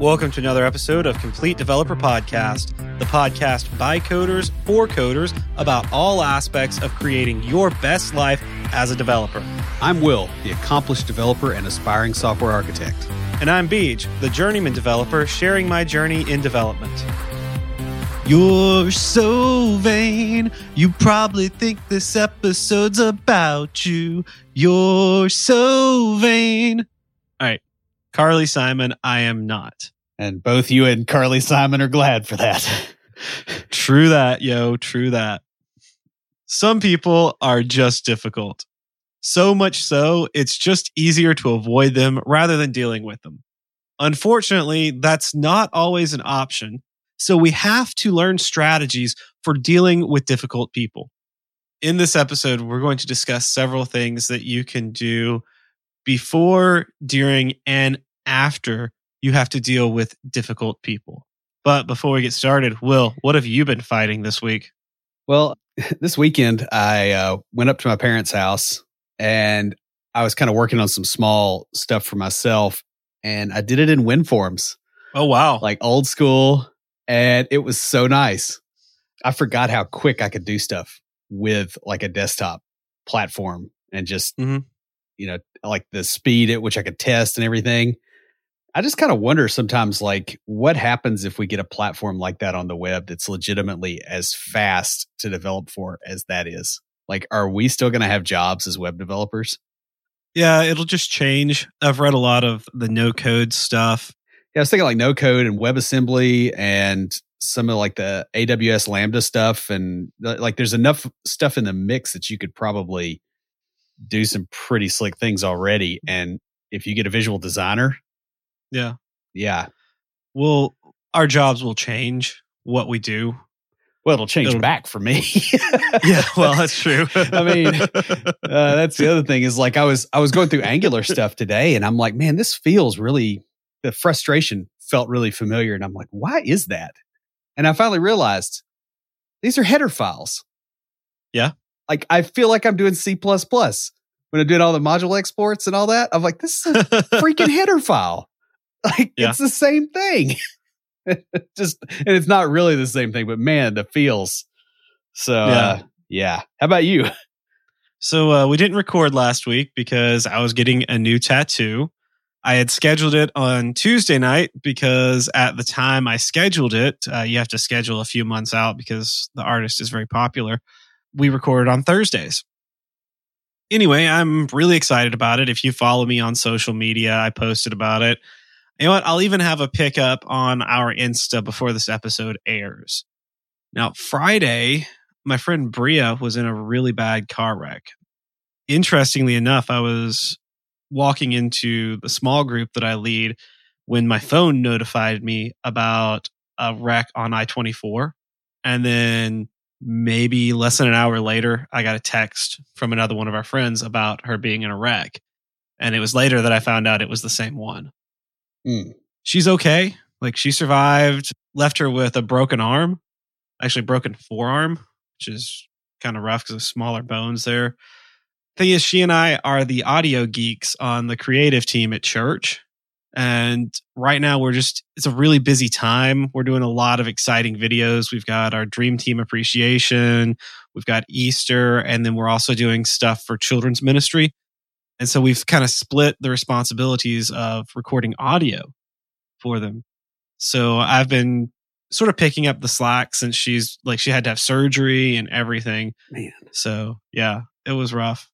Welcome to another episode of Complete Developer Podcast, the podcast by coders for coders about all aspects of creating your best life as a developer. I'm Will, the accomplished developer and aspiring software architect. And I'm Beej, the journeyman developer sharing my journey in development. You're so vain. You probably think this episode's about you. You're so vain. Carly Simon, I am not. And both you and Carly Simon are glad for that. true that, yo. True that. Some people are just difficult. So much so, it's just easier to avoid them rather than dealing with them. Unfortunately, that's not always an option. So we have to learn strategies for dealing with difficult people. In this episode, we're going to discuss several things that you can do before, during, and after you have to deal with difficult people. But before we get started, Will, what have you been fighting this week? Well, this weekend I uh, went up to my parents' house and I was kind of working on some small stuff for myself, and I did it in WinForms. Oh wow! Like old school, and it was so nice. I forgot how quick I could do stuff with like a desktop platform and just, mm-hmm. You know, like the speed at which I could test and everything. I just kind of wonder sometimes, like, what happens if we get a platform like that on the web that's legitimately as fast to develop for as that is? Like, are we still going to have jobs as web developers? Yeah, it'll just change. I've read a lot of the no code stuff yeah, I was thinking like no code and WebAssembly and some of like the AWS Lambda stuff. And like there's enough stuff in the mix that you could probably do some pretty slick things already. And if you get a visual designer, yeah. Yeah. Well, our jobs will change what we do. Well, it'll change it'll, back for me. yeah, well, that's true. I mean, uh, that's the other thing is like I was I was going through Angular stuff today, and I'm like, man, this feels really the frustration felt really familiar. And I'm like, why is that? And I finally realized these are header files. Yeah. Like I feel like I'm doing C when I'm doing all the module exports and all that. I'm like, this is a freaking header file. Like yeah. it's the same thing. Just and it's not really the same thing, but man, the feels. So yeah. Uh, yeah. How about you? So uh, we didn't record last week because I was getting a new tattoo. I had scheduled it on Tuesday night because at the time I scheduled it, uh, you have to schedule a few months out because the artist is very popular. We record on Thursdays. Anyway, I'm really excited about it. If you follow me on social media, I posted about it. You know what? I'll even have a pickup on our Insta before this episode airs. Now, Friday, my friend Bria was in a really bad car wreck. Interestingly enough, I was walking into the small group that I lead when my phone notified me about a wreck on I 24. And then maybe less than an hour later, I got a text from another one of our friends about her being in a wreck. And it was later that I found out it was the same one. Mm. She's okay. Like she survived, left her with a broken arm, actually broken forearm, which is kind of rough because of smaller bones there thing is, she and I are the audio geeks on the creative team at church. And right now, we're just, it's a really busy time. We're doing a lot of exciting videos. We've got our Dream Team Appreciation, we've got Easter, and then we're also doing stuff for children's ministry. And so we've kind of split the responsibilities of recording audio for them. So I've been sort of picking up the slack since she's like, she had to have surgery and everything. Man. So yeah, it was rough.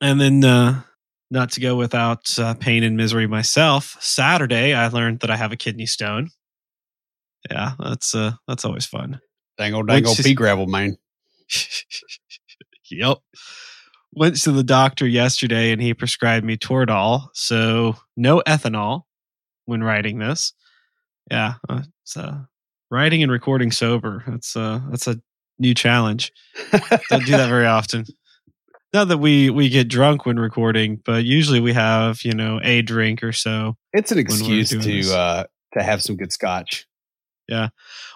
And then, uh, not to go without uh, pain and misery myself, Saturday I learned that I have a kidney stone. Yeah, that's uh, that's always fun. Dangle, dangle, pea gravel, man. yep. Went to the doctor yesterday and he prescribed me Toradol, so no ethanol when writing this. Yeah, uh, it's uh, writing and recording sober. That's uh, that's a new challenge. Don't do that very often not that we we get drunk when recording, but usually we have you know a drink or so. It's an excuse to uh, to have some good scotch. Yeah.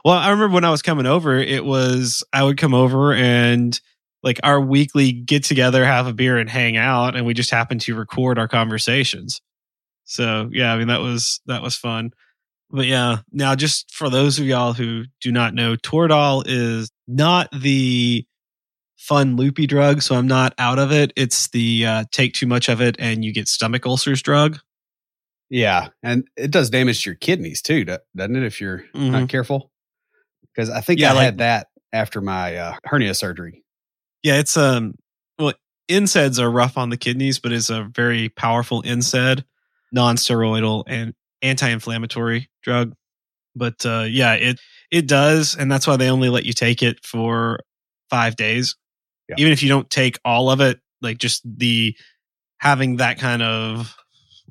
Well, I remember when I was coming over, it was I would come over and like our weekly get together, have a beer, and hang out, and we just happened to record our conversations. So yeah, I mean that was that was fun. But yeah, now just for those of y'all who do not know, Toradol is not the fun loopy drug, so I'm not out of it. It's the uh, take too much of it and you get stomach ulcers drug. Yeah, and it does damage to your kidneys too, doesn't it? If you're mm-hmm. not careful, because I think yeah, I like, had that after my uh, hernia surgery. Yeah, it's um well NSAIDs are rough on the kidneys, but it's a very powerful NSAID, non-steroidal and anti-inflammatory drug. But uh, yeah, it it does, and that's why they only let you take it for five days. Yeah. Even if you don't take all of it, like just the having that kind of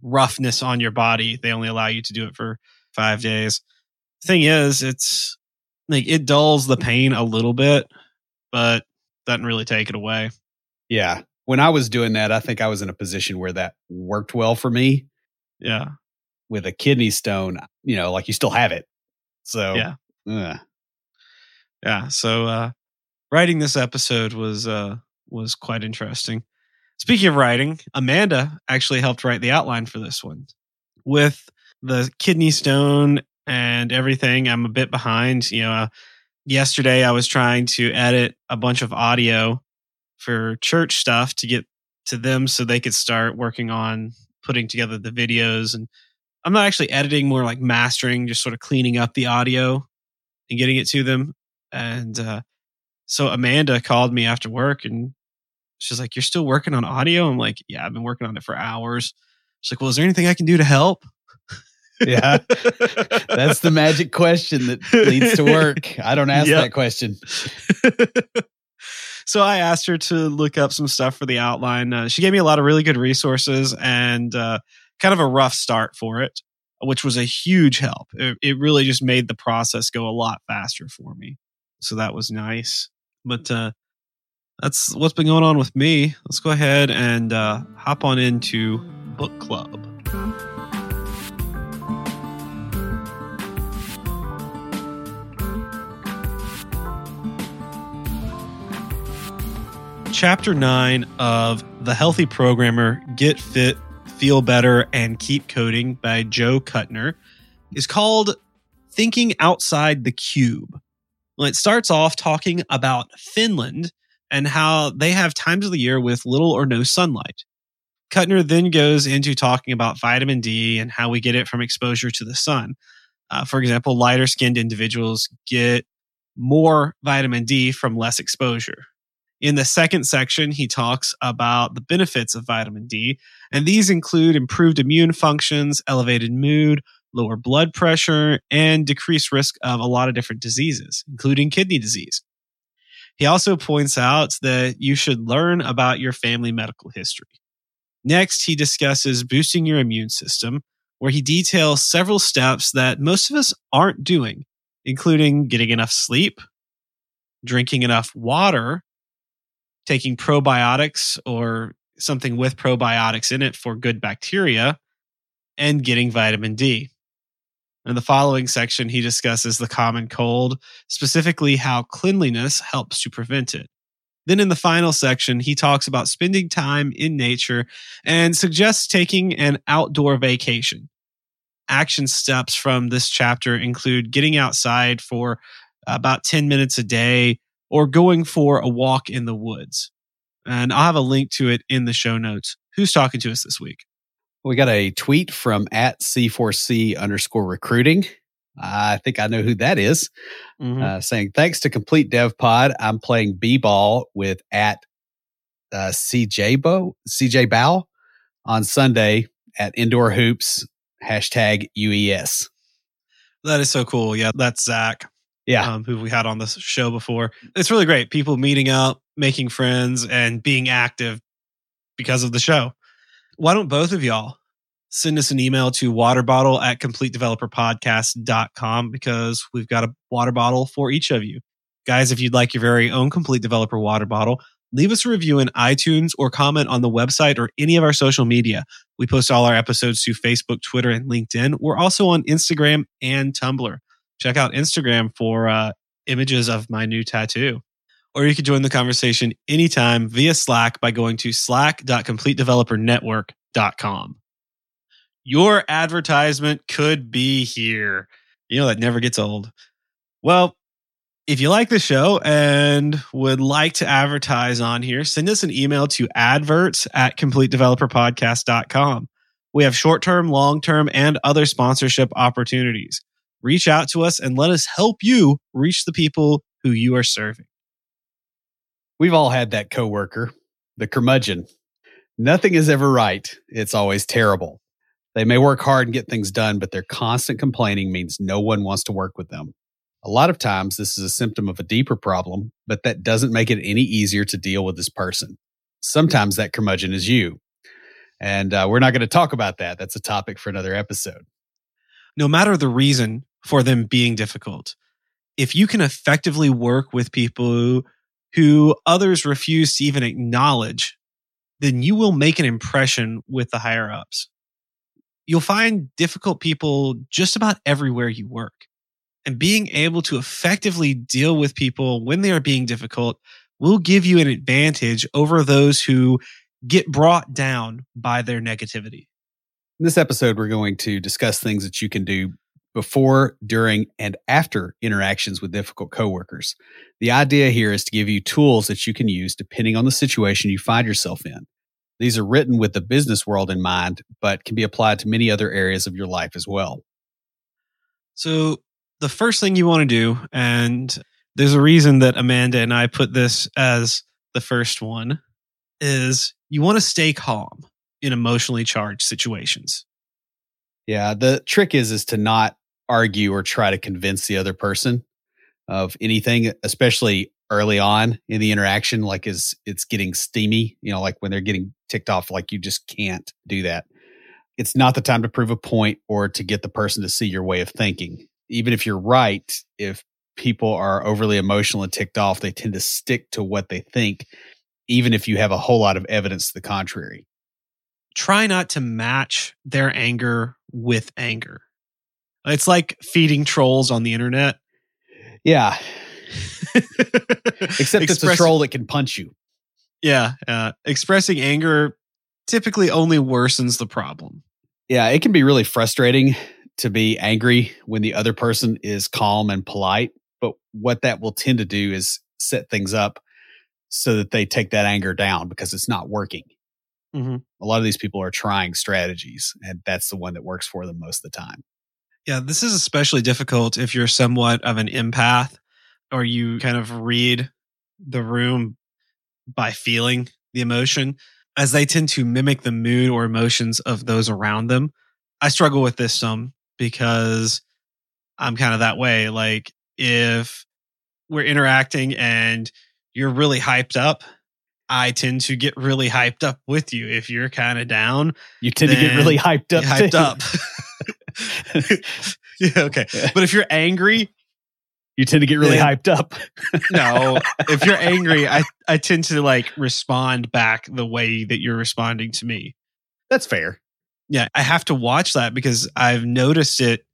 roughness on your body, they only allow you to do it for five days. Thing is, it's like it dulls the pain a little bit, but doesn't really take it away. Yeah. When I was doing that, I think I was in a position where that worked well for me. Yeah. With a kidney stone, you know, like you still have it. So, yeah. Ugh. Yeah. So, uh, writing this episode was, uh, was quite interesting. Speaking of writing, Amanda actually helped write the outline for this one. With the kidney stone and everything, I'm a bit behind. You know, uh, yesterday I was trying to edit a bunch of audio for church stuff to get to them so they could start working on putting together the videos and I'm not actually editing, more like mastering, just sort of cleaning up the audio and getting it to them. And uh, so Amanda called me after work and she's like, You're still working on audio? I'm like, Yeah, I've been working on it for hours. She's like, Well, is there anything I can do to help? yeah. That's the magic question that leads to work. I don't ask yep. that question. so I asked her to look up some stuff for the outline. Uh, she gave me a lot of really good resources and uh, kind of a rough start for it, which was a huge help. It, it, really just made the process go a lot faster for me. So that was nice. But uh, that's what's been going on with me. Let's go ahead and uh, hop on into book club. chapter nine of The Healthy Programmer Get Fit, Feel Better, and Keep Coding by Joe Kutner is called Thinking Outside the Cube. Well, it starts off talking about Finland and how they have times of the year with little or no sunlight. Kutner then goes into talking about vitamin D and how we get it from exposure to the sun. Uh, for example, lighter skinned individuals get more vitamin D from less exposure. In the second section, he talks about the benefits of vitamin D, and these include improved immune functions, elevated mood, lower blood pressure, and decreased risk of a lot of different diseases, including kidney disease. He also points out that you should learn about your family medical history. Next, he discusses boosting your immune system, where he details several steps that most of us aren't doing, including getting enough sleep, drinking enough water, taking probiotics or something with probiotics in it for good bacteria, and getting vitamin D. In the following section, he discusses the common cold, specifically how cleanliness helps to prevent it. Then in the final section, he talks about spending time in nature and suggests taking an outdoor vacation. Action steps from this chapter include getting outside for about 10 minutes a day, or going for a walk in the woods. And I'll have a link to it in the show notes. Who's talking to us this week? We got a tweet from at C4C underscore recruiting. I think I know who that is. Mm-hmm. Uh, saying, thanks to Complete Dev Pod, I'm playing B ball with at uh, CJ Bow, CJ Bow on Sunday at Indoor Hoops, hashtag UES. That is so cool. Yeah, that's Zach yeah, um, who we had on the show before. It's really great. People meeting up, making friends, and being active because of the show. Why don't both of y'all send us an email to waterbottle at completedeveloperpodcast.com because we've got a water bottle for each of you. Guys, if you'd like your very own complete developer water bottle, leave us a review in iTunes or comment on the website or any of our social media. We post all our episodes to Facebook, Twitter, and LinkedIn. We're also on Instagram and Tumblr check out Instagram for uh, images of my new tattoo. Or you can join the conversation anytime via Slack by going to slack.completedevelopernetwork.com. Your advertisement could be here. You know, that never gets old. Well, if you like the show and would like to advertise on here, send us an email to adverts at completedeveloperpodcast.com. We have short term, long term, and other sponsorship opportunities. Reach out to us and let us help you reach the people who you are serving. We've all had that coworker, the curmudgeon. Nothing is ever right. It's always terrible. They may work hard and get things done, but their constant complaining means no one wants to work with them. A lot of times, this is a symptom of a deeper problem, but that doesn't make it any easier to deal with this person. Sometimes that curmudgeon is you. And uh, we're not going to talk about that. That's a topic for another episode. No matter the reason for them being difficult, if you can effectively work with people who others refuse to even acknowledge, then you will make an impression with the higher ups. You'll find difficult people just about everywhere you work. And being able to effectively deal with people when they are being difficult will give you an advantage over those who get brought down by their negativity. In this episode, we're going to discuss things that you can do before, during, and after interactions with difficult coworkers. The idea here is to give you tools that you can use depending on the situation you find yourself in. These are written with the business world in mind, but can be applied to many other areas of your life as well. So, the first thing you want to do, and there's a reason that Amanda and I put this as the first one, is you want to stay calm in emotionally charged situations. Yeah, the trick is is to not argue or try to convince the other person of anything, especially early on in the interaction, like as it's getting steamy, you know, like when they're getting ticked off, like you just can't do that. It's not the time to prove a point or to get the person to see your way of thinking. Even if you're right, if people are overly emotional and ticked off, they tend to stick to what they think, even if you have a whole lot of evidence to the contrary. Try not to match their anger with anger. It's like feeding trolls on the internet. Yeah. Except it's a troll that can punch you. Yeah. Uh, expressing anger typically only worsens the problem. Yeah. It can be really frustrating to be angry when the other person is calm and polite. But what that will tend to do is set things up so that they take that anger down because it's not working. Mm-hmm. A lot of these people are trying strategies, and that's the one that works for them most of the time. Yeah, this is especially difficult if you're somewhat of an empath or you kind of read the room by feeling the emotion, as they tend to mimic the mood or emotions of those around them. I struggle with this some because I'm kind of that way. Like, if we're interacting and you're really hyped up, I tend to get really hyped up with you. If you're kind of down, you tend to get really hyped up. Hyped too. up. yeah, okay. But if you're angry, you tend to get really yeah. hyped up. no, if you're angry, I I tend to like respond back the way that you're responding to me. That's fair. Yeah, I have to watch that because I've noticed it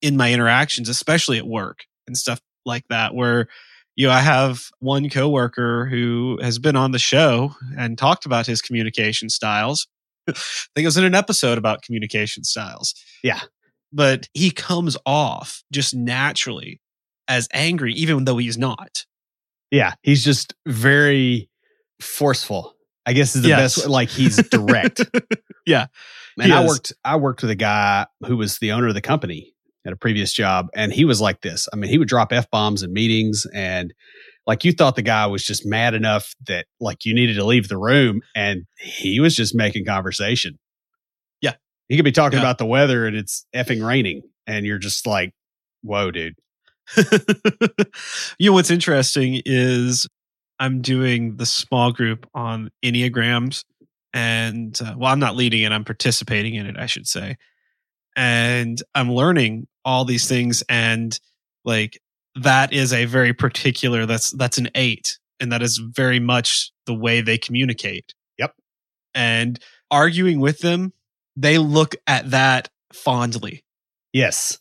in my interactions, especially at work and stuff like that, where you know, I have one coworker who has been on the show and talked about his communication styles. I think it was in an episode about communication styles. Yeah but he comes off just naturally as angry, even though he's not. Yeah, he's just very forceful. I guess is the yes. best. Like he's direct. yeah, and I worked. I worked with a guy who was the owner of the company at a previous job, and he was like this. I mean, he would drop f bombs in meetings, and like you thought the guy was just mad enough that like you needed to leave the room, and he was just making conversation. He could be talking yeah. about the weather and it's effing raining, and you're just like, "Whoa, dude." you know what's interesting is I'm doing the small group on enneagrams, and uh, well, I'm not leading it; I'm participating in it, I should say. And I'm learning all these things, and like that is a very particular. That's that's an eight, and that is very much the way they communicate. Yep. And arguing with them they look at that fondly. Yes.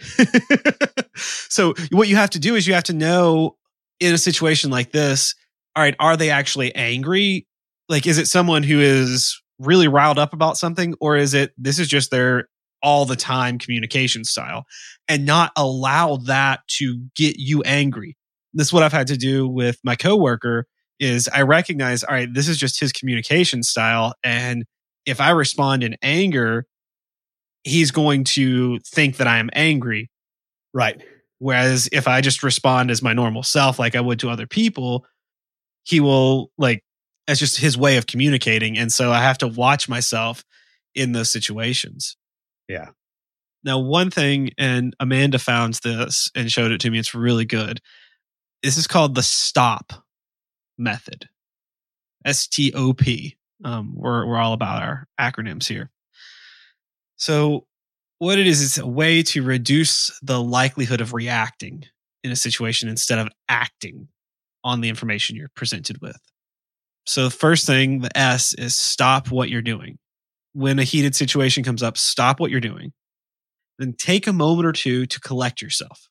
so what you have to do is you have to know in a situation like this, all right, are they actually angry? Like, is it someone who is really riled up about something or is it this is just their all the time communication style and not allow that to get you angry. This is what I've had to do with my coworker is I recognize, all right, this is just his communication style. And if I respond in anger, he's going to think that I am angry. Right. Whereas if I just respond as my normal self, like I would to other people, he will like, that's just his way of communicating. And so I have to watch myself in those situations. Yeah. Now, one thing, and Amanda found this and showed it to me, it's really good. This is called the STOP method. S T O P. Um, we're, we're all about our acronyms here. So, what it is, it's a way to reduce the likelihood of reacting in a situation instead of acting on the information you're presented with. So, the first thing, the S, is stop what you're doing. When a heated situation comes up, stop what you're doing. Then take a moment or two to collect yourself.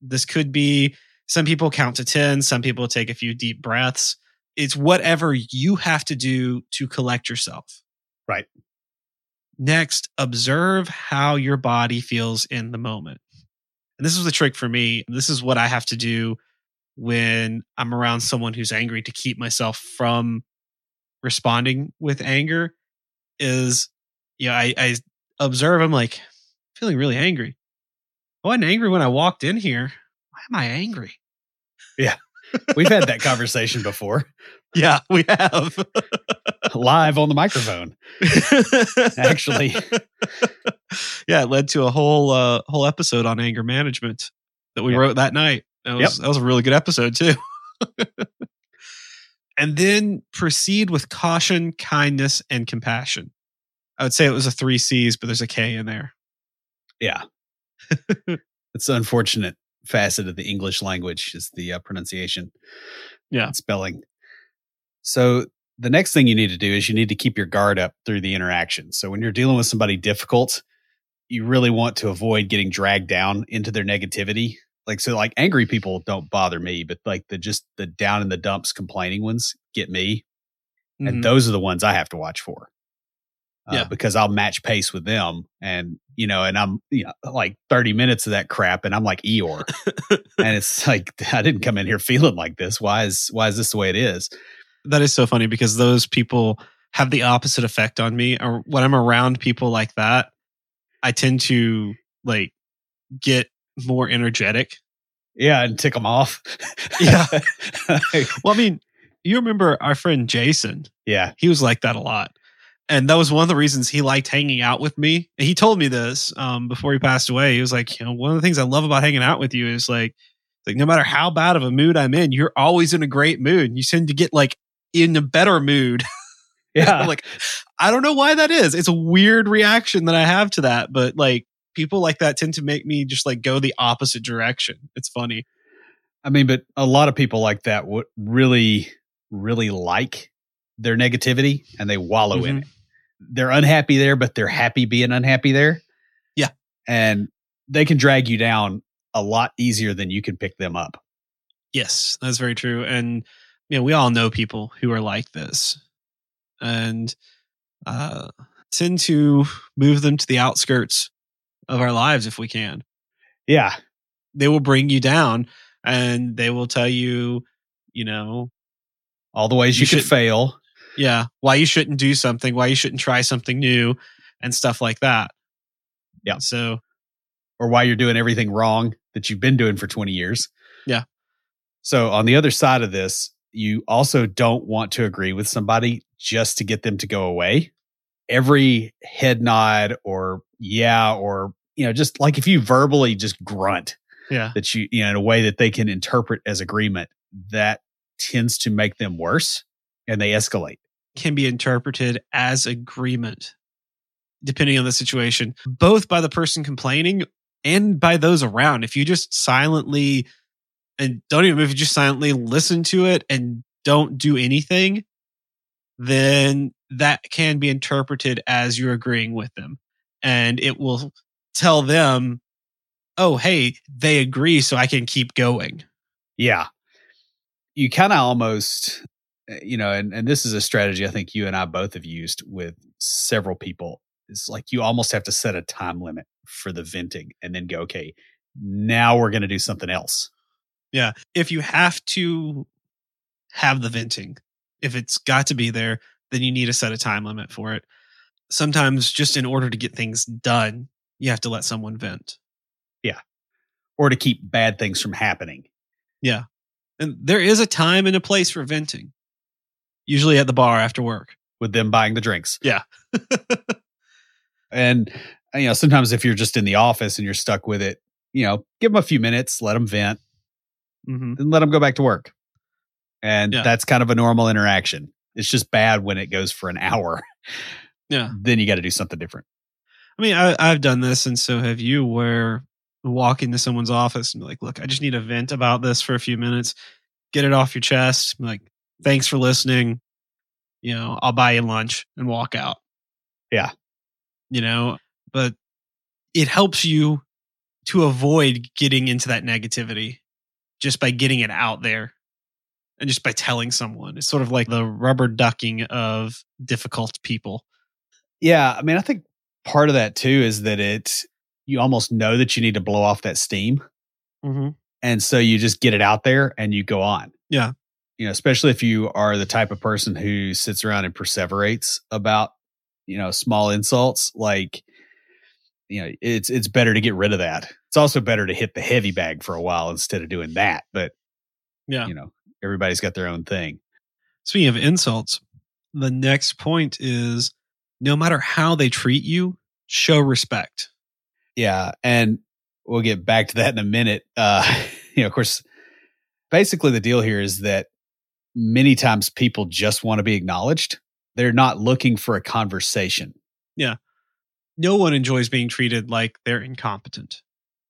This could be some people count to 10, some people take a few deep breaths. It's whatever you have to do to collect yourself. Right. Next, observe how your body feels in the moment. And this is the trick for me. This is what I have to do when I'm around someone who's angry to keep myself from responding with anger is, you know, I, I observe, I'm like, feeling really angry. I wasn't angry when I walked in here. Why am I angry? Yeah. We've had that conversation before. Yeah, we have. Live on the microphone. Actually. Yeah, it led to a whole uh whole episode on anger management that we yep. wrote that night. That was yep. that was a really good episode too. and then proceed with caution, kindness, and compassion. I would say it was a three C's, but there's a K in there. Yeah. it's unfortunate facet of the English language is the uh, pronunciation. Yeah. Spelling. So the next thing you need to do is you need to keep your guard up through the interaction. So when you're dealing with somebody difficult, you really want to avoid getting dragged down into their negativity. Like so like angry people don't bother me, but like the just the down in the dumps complaining ones get me. Mm-hmm. And those are the ones I have to watch for uh, yeah. because I'll match pace with them. And, you know, and I'm you know, like 30 minutes of that crap and I'm like Eeyore. and it's like, I didn't come in here feeling like this. Why is, why is this the way it is? That is so funny because those people have the opposite effect on me. Or when I'm around people like that, I tend to like get more energetic. Yeah, and tick them off. yeah. well, I mean, you remember our friend Jason? Yeah. He was like that a lot and that was one of the reasons he liked hanging out with me. And he told me this um, before he passed away. He was like, you know, one of the things I love about hanging out with you is like, like no matter how bad of a mood I'm in, you're always in a great mood. You tend to get like in a better mood. Yeah, like I don't know why that is. It's a weird reaction that I have to that, but like people like that tend to make me just like go the opposite direction. It's funny. I mean, but a lot of people like that would really, really like their negativity and they wallow mm-hmm. in it they're unhappy there, but they're happy being unhappy there. Yeah. And they can drag you down a lot easier than you can pick them up. Yes, that's very true. And you know, we all know people who are like this. And uh tend to move them to the outskirts of our lives if we can. Yeah. They will bring you down and they will tell you, you know, all the ways you, you could fail. Yeah. Why you shouldn't do something, why you shouldn't try something new and stuff like that. Yeah. So, or why you're doing everything wrong that you've been doing for 20 years. Yeah. So, on the other side of this, you also don't want to agree with somebody just to get them to go away. Every head nod or yeah, or, you know, just like if you verbally just grunt, yeah, that you, you know, in a way that they can interpret as agreement, that tends to make them worse and they escalate can be interpreted as agreement, depending on the situation, both by the person complaining and by those around. If you just silently and don't even if you just silently listen to it and don't do anything, then that can be interpreted as you're agreeing with them. And it will tell them, oh, hey, they agree, so I can keep going. Yeah. You kind of almost Uh, you know, and, and this is a strategy I think you and I both have used with several people. It's like you almost have to set a time limit for the venting and then go, okay, now we're going to do something else. Yeah. If you have to have the venting, if it's got to be there, then you need to set a time limit for it. Sometimes, just in order to get things done, you have to let someone vent. Yeah. Or to keep bad things from happening. Yeah. And there is a time and a place for venting, usually at the bar after work. With them buying the drinks. Yeah. and, you know, sometimes if you're just in the office and you're stuck with it, you know, give them a few minutes, let them vent, mm-hmm. and let them go back to work. And yeah. that's kind of a normal interaction. It's just bad when it goes for an hour. Yeah. then you got to do something different. I mean, I, I've done this, and so have you, where walk into someone's office and be like, look, I just need a vent about this for a few minutes. Get it off your chest. I'm like, thanks for listening. You know, I'll buy you lunch and walk out. Yeah. You know, but it helps you to avoid getting into that negativity just by getting it out there and just by telling someone. It's sort of like the rubber ducking of difficult people. Yeah. I mean, I think part of that too is that it you almost know that you need to blow off that steam. Mm-hmm. And so you just get it out there and you go on. Yeah. You know, especially if you are the type of person who sits around and perseverates about, you know, small insults, like, you know, it's it's better to get rid of that. It's also better to hit the heavy bag for a while instead of doing that. But yeah, you know, everybody's got their own thing. Speaking of insults, the next point is no matter how they treat you, show respect. Yeah, and we'll get back to that in a minute. Uh, you know, of course, basically the deal here is that many times people just want to be acknowledged. They're not looking for a conversation. Yeah. No one enjoys being treated like they're incompetent.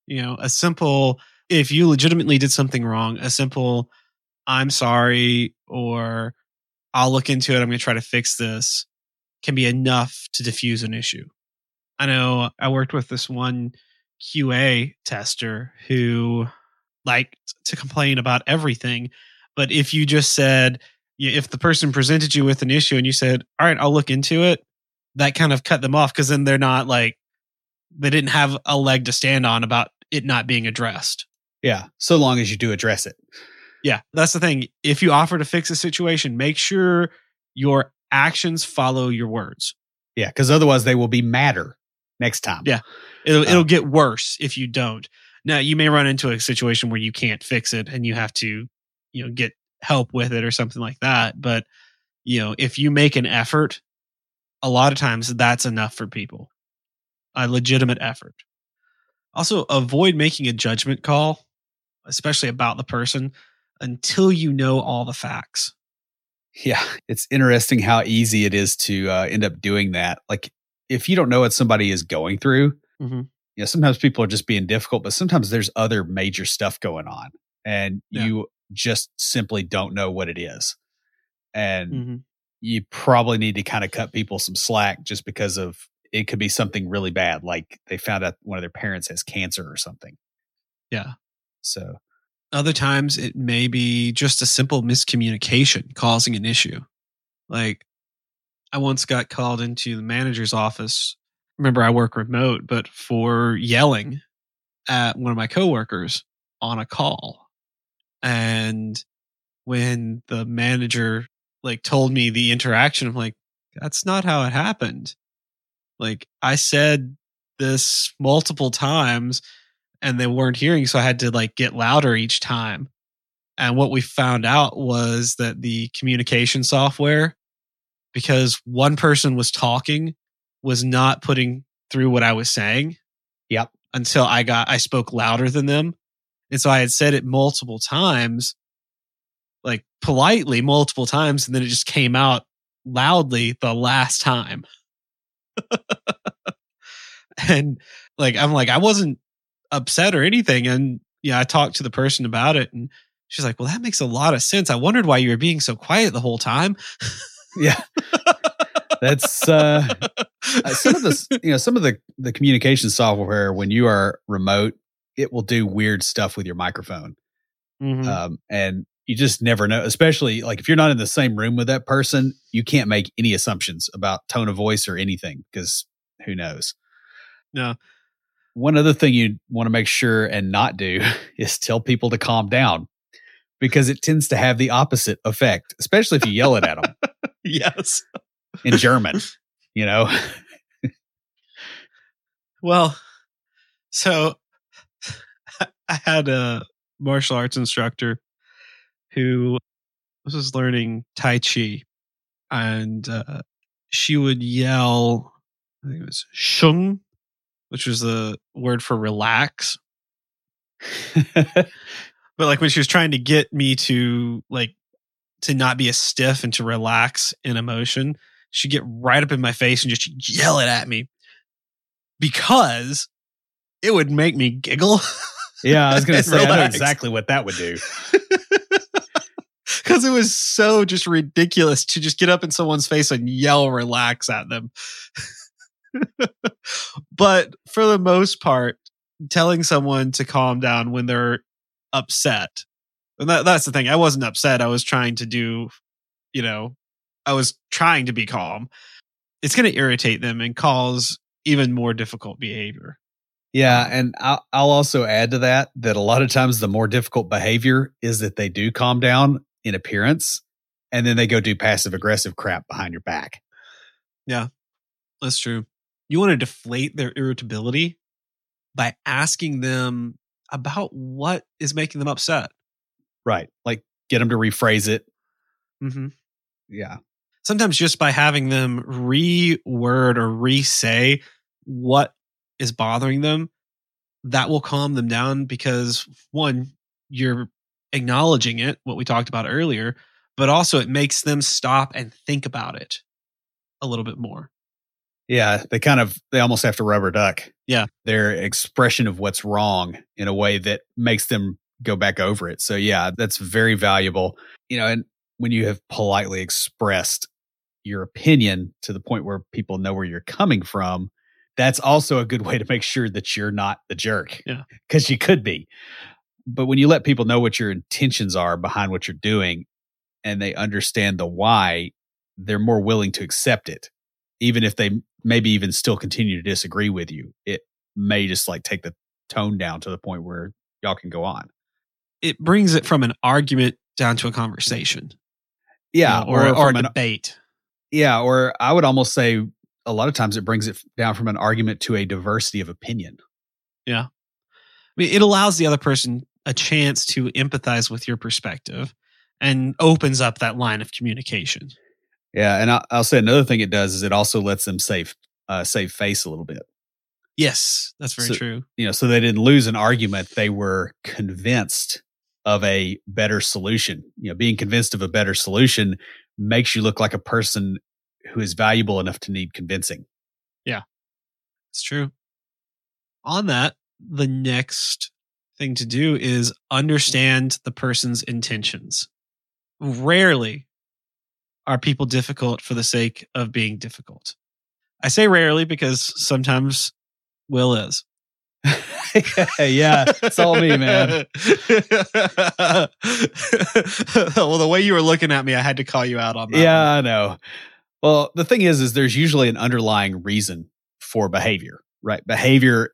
You know, a simple, if you legitimately did something wrong, a simple, I'm sorry, or I'll look into it, I'm going to try to fix this, can be enough to diffuse an issue. I know I worked with this one QA tester who liked to complain about everything. But if you just said, if the person presented you with an issue and you said, all right, I'll look into it, that kind of cut them off because then they're not like, they didn't have a leg to stand on about it not being addressed. Yeah. So long as you do address it. Yeah. That's the thing. If you offer to fix a situation, make sure your actions follow your words. Yeah. Cause otherwise they will be madder next time. Yeah. It'll, um, it'll get worse if you don't. Now, you may run into a situation where you can't fix it and you have to, you know, get help with it or something like that. But, you know, if you make an effort, a lot of times that's enough for people. A legitimate effort. Also, avoid making a judgment call, especially about the person, until you know all the facts. Yeah, it's interesting how easy it is to uh, end up doing that. Like if you don't know what somebody is going through, mm-hmm. you know, sometimes people are just being difficult, but sometimes there's other major stuff going on and yeah. you just simply don't know what it is. And mm-hmm. you probably need to kind of cut people some slack just because of it could be something really bad. Like they found out one of their parents has cancer or something. Yeah. So other times it may be just a simple miscommunication causing an issue. Like I once got called into the manager's office. Remember, I work remote, but for yelling at one of my coworkers on a call. And when the manager like told me the interaction, I'm like, that's not how it happened. Like I said this multiple times and they weren't hearing. So I had to like get louder each time. And what we found out was that the communication software because one person was talking was not putting through what I was saying. Yep. Until I got, I spoke louder than them. And so I had said it multiple times, like politely multiple times. And then it just came out loudly the last time. and like, I'm like, I wasn't upset or anything. And yeah, I talked to the person about it and she's like, well, that makes a lot of sense. I wondered why you were being so quiet the whole time. yeah. That's uh, uh, some of the you know some of the the communication software when you are remote, it will do weird stuff with your microphone. Mm-hmm. Um, and you just never know. Especially like if you're not in the same room with that person, you can't make any assumptions about tone of voice or anything because who knows. No. One other thing you want to make sure and not do is tell people to calm down because it tends to have the opposite effect, especially if you yell it at them. yes. In German, you know. well, so I had a martial arts instructor who was learning Tai Chi, and uh, she would yell, I think it was shung, which was the word for relax. but like when she was trying to get me to like to not be as stiff and to relax in emotion, she'd get right up in my face and just yell it at me because it would make me giggle. Yeah, I was going to say, I know exactly what that would do. Because it was so just ridiculous to just get up in someone's face and yell relax at them. but for the most part, telling someone to calm down when they're upset. And that, that's the thing. I wasn't upset. I was trying to do, you know, I was trying to be calm. It's going to irritate them and cause even more difficult behavior. Yeah, and I'll, I'll also add to that that a lot of times the more difficult behavior is that they do calm down in appearance, and then they go do passive aggressive crap behind your back. Yeah, that's true. You want to deflate their irritability by asking them about what is making them upset. Right, like get them to rephrase it. Mm-hmm. Yeah. Sometimes just by having them reword or re-say what is bothering them, that will calm them down because one, you're acknowledging it, what we talked about earlier, but also it makes them stop and think about it a little bit more. Yeah, they kind of they almost have to rubber duck. Yeah. Their expression of what's wrong in a way that makes them go back over it. So yeah, that's very valuable. You know, and when you have politely expressed your opinion to the point where people know where you're coming from, that's also a good way to make sure that you're not the jerk. Yeah. Because you could be. But when you let people know what your intentions are behind what you're doing and they understand the why, they're more willing to accept it. Even if they maybe even still continue to disagree with you, it may just like take the tone down to the point where y'all can go on. It brings it from an argument down to a conversation. Yeah. You know, or, or, or a debate. Yeah. Or I would almost say a lot of times it brings it down from an argument to a diversity of opinion. Yeah. I mean, it allows the other person a chance to empathize with your perspective and opens up that line of communication. Yeah, and I'll, I'll say another thing it does is it also lets them save uh, save face a little bit. Yes, that's very so, true. You know, so they didn't lose an argument; they were convinced of a better solution. You know, being convinced of a better solution makes you look like a person who is valuable enough to need convincing. Yeah, it's true. On that, the next thing to do is understand the person's intentions. Rarely are people difficult for the sake of being difficult. I say rarely because sometimes Will is. yeah, it's all me, man. well, the way you were looking at me, I had to call you out on that. Yeah, one. I know. Well, the thing is, is there's usually an underlying reason for behavior, right? Behavior,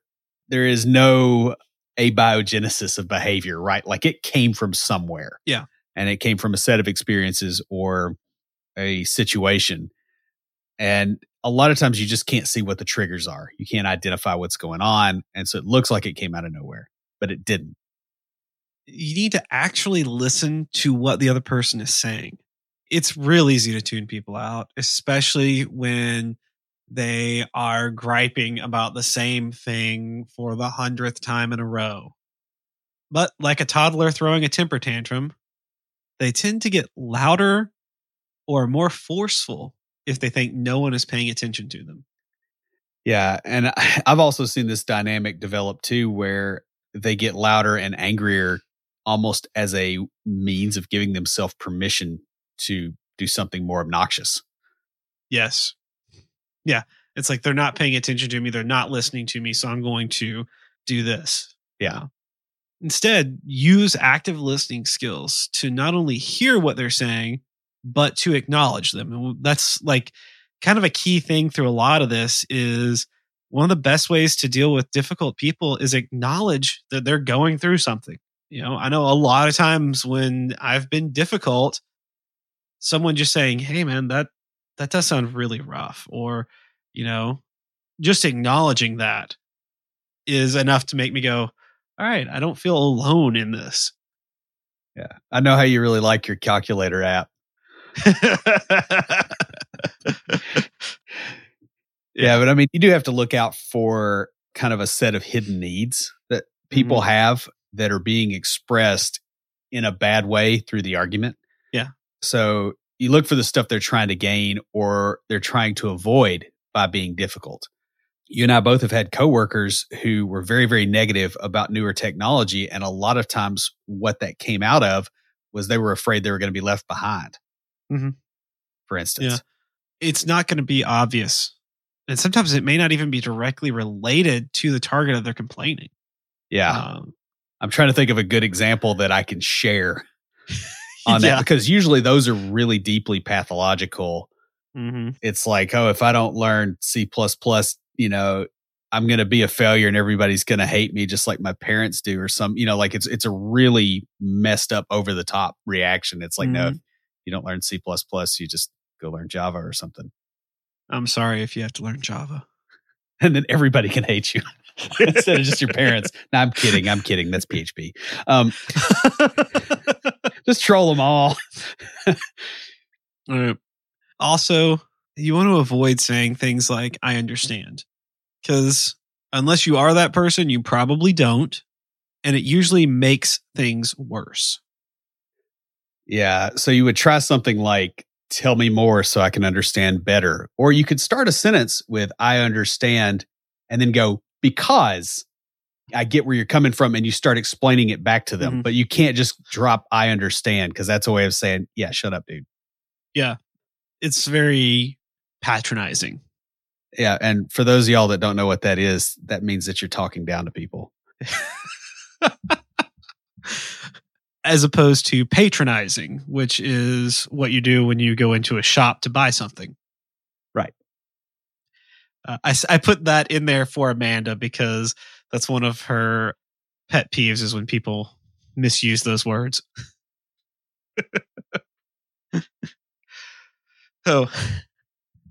there is no abiogenesis of behavior, right? Like it came from somewhere. Yeah. And it came from a set of experiences or a situation. And a lot of times you just can't see what the triggers are. You can't identify what's going on. And so it looks like it came out of nowhere, but it didn't. You need to actually listen to what the other person is saying it's real easy to tune people out, especially when they are griping about the same thing for the hundredth time in a row. But like a toddler throwing a temper tantrum, they tend to get louder or more forceful if they think no one is paying attention to them. Yeah. And I've also seen this dynamic develop too, where they get louder and angrier almost as a means of giving themselves permission to do something more obnoxious. Yes. Yeah. It's like they're not paying attention to me. They're not listening to me. So I'm going to do this. Yeah. Instead, use active listening skills to not only hear what they're saying, but to acknowledge them. And that's like kind of a key thing through a lot of this is one of the best ways to deal with difficult people is acknowledge that they're going through something. You know, I know a lot of times when I've been difficult, someone just saying, "Hey man, that that does sound really rough," or you know, just acknowledging that is enough to make me go, "All right, I don't feel alone in this." Yeah, I know how you really like your calculator app. yeah, but I mean, you do have to look out for kind of a set of hidden needs that people mm-hmm. have that are being expressed in a bad way through the argument. So you look for the stuff they're trying to gain or they're trying to avoid by being difficult. You and I both have had coworkers who were very, very negative about newer technology. And a lot of times, what that came out of was they were afraid they were going to be left behind. Mm-hmm. For instance, yeah. it's not going to be obvious. And sometimes it may not even be directly related to the target of their complaining. Yeah. Um, I'm trying to think of a good example that I can share on yeah. that because usually those are really deeply pathological. Mm-hmm. It's like, oh, if I don't learn C, you know, I'm going to be a failure and everybody's going to hate me just like my parents do or some, you know, like it's, it's a really messed up over the top reaction. It's like, mm-hmm. no, you don't learn C, you just go learn Java or something. I'm sorry if you have to learn Java. And then everybody can hate you instead of just your parents. No, I'm kidding. I'm kidding. That's PHP. Um, just troll them all. all right. Also, you want to avoid saying things like, I understand. Because unless you are that person, you probably don't. And it usually makes things worse. Yeah. So you would try something like, tell me more so I can understand better. Or you could start a sentence with, I understand, and then go, because I get where you're coming from, and you start explaining it back to them. Mm-hmm. But you can't just drop, I understand, because that's a way of saying, yeah, shut up, dude. Yeah. It's very patronizing. Yeah. And for those of y'all that don't know what that is, that means that you're talking down to people. as opposed to patronizing, which is what you do when you go into a shop to buy something. Right. Uh, I, I put that in there for Amanda because that's one of her pet peeves is when people misuse those words. so, oh,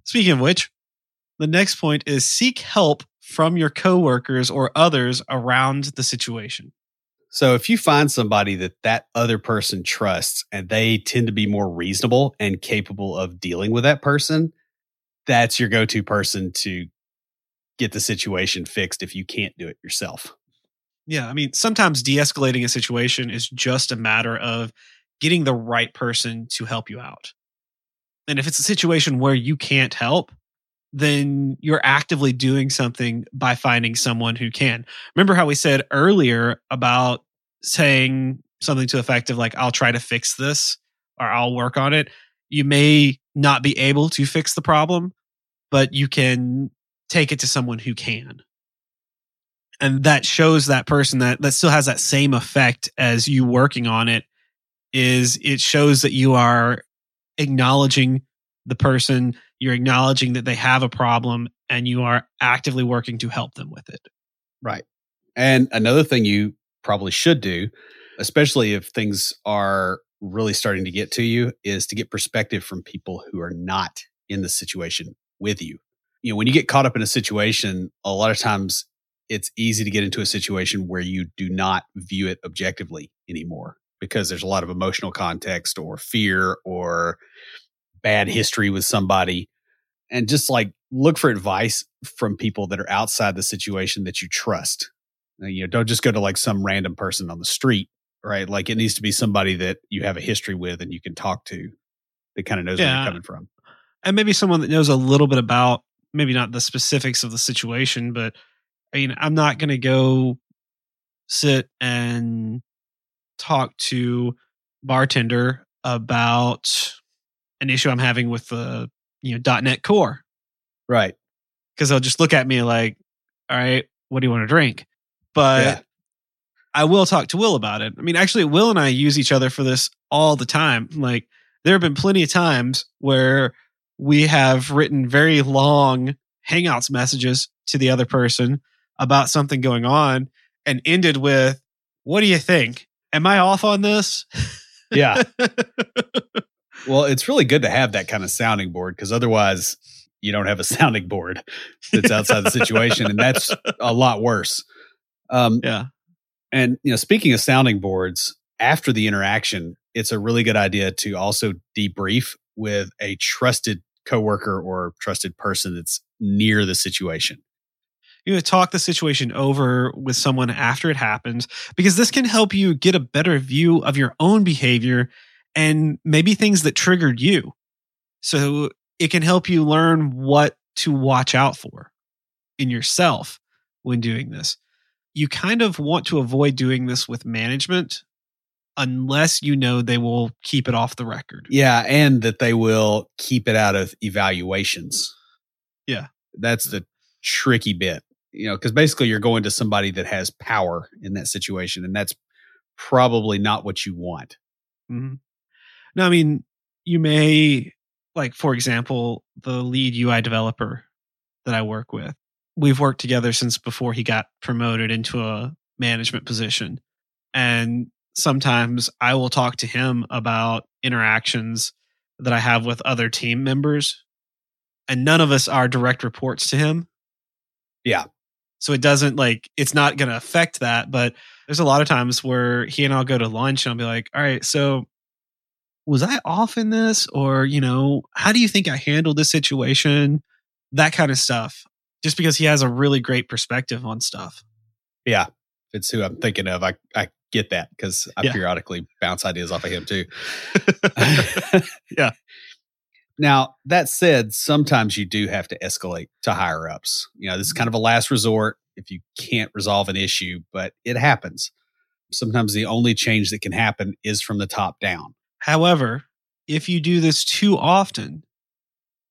speaking of which, the next point is seek help from your coworkers or others around the situation. So if you find somebody that that other person trusts and they tend to be more reasonable and capable of dealing with that person, that's your go-to person to get the situation fixed if you can't do it yourself. Yeah, I mean, sometimes de-escalating a situation is just a matter of getting the right person to help you out. And if it's a situation where you can't help, then you're actively doing something by finding someone who can. Remember how we said earlier about saying something to the effect of like, I'll try to fix this or I'll work on it. You may not be able to fix the problem, but you can take it to someone who can. And that shows that person that that still has that same effect as you working on it is it shows that you are acknowledging the person you're acknowledging that they have a problem and you are actively working to help them with it. Right. And another thing you probably should do, especially if things are really starting to get to you, is to get perspective from people who are not in the situation with you. You know, when you get caught up in a situation, a lot of times it's easy to get into a situation where you do not view it objectively anymore because there's a lot of emotional context or fear or bad history with somebody and just like look for advice from people that are outside the situation that you trust. Uh, you know, don't just go to like some random person on the street, right? Like it needs to be somebody that you have a history with and you can talk to that kind of knows yeah. where you're coming from. And maybe someone that knows a little bit about maybe not the specifics of the situation, but I mean, I'm not going to go sit and talk to bartender about an issue I'm having with the you know dot .NET Core, right? Because they'll just look at me like, "All right, what do you want to drink?" But yeah. I will talk to Will about it. I mean, actually, Will and I use each other for this all the time. Like, there have been plenty of times where we have written very long Hangouts messages to the other person about something going on and ended with, What do you think? Am I off on this? Yeah. well, it's really good to have that kind of sounding board because otherwise you don't have a sounding board that's outside the situation. And that's a lot worse. Um, yeah. And, you know, speaking of sounding boards, after the interaction, it's a really good idea to also debrief with a trusted coworker or trusted person that's near the situation. You know, talk the situation over with someone after it happens because this can help you get a better view of your own behavior and maybe things that triggered you. So it can help you learn what to watch out for in yourself when doing this. You kind of want to avoid doing this with management unless you know they will keep it off the record. Yeah, and that they will keep it out of evaluations. Yeah. That's the tricky bit. You know, because basically you're going to somebody that has power in that situation, and that's probably not what you want. Mm-hmm. No, I mean, you may, like, for example, the lead UI developer that I work with, we've worked together since before he got promoted into a management position. And sometimes I will talk to him about interactions that I have with other team members, and none of us are direct reports to him. Yeah. So it doesn't like, it's not going to affect that. But there's a lot of times where he and I'll go to lunch and I'll be like, all right, so was I off in this? Or, you know, how do you think I handled this situation? That kind of stuff. Just because he has a really great perspective on stuff. Yeah. It's who I'm thinking of. I, I get that because I yeah. periodically bounce ideas off of him too. yeah. Now, that said, sometimes you do have to escalate to higher ups. You know, this is mm-hmm. kind of a last resort if you can't resolve an issue, but it happens. Sometimes the only change that can happen is from the top down. However, if you do this too often,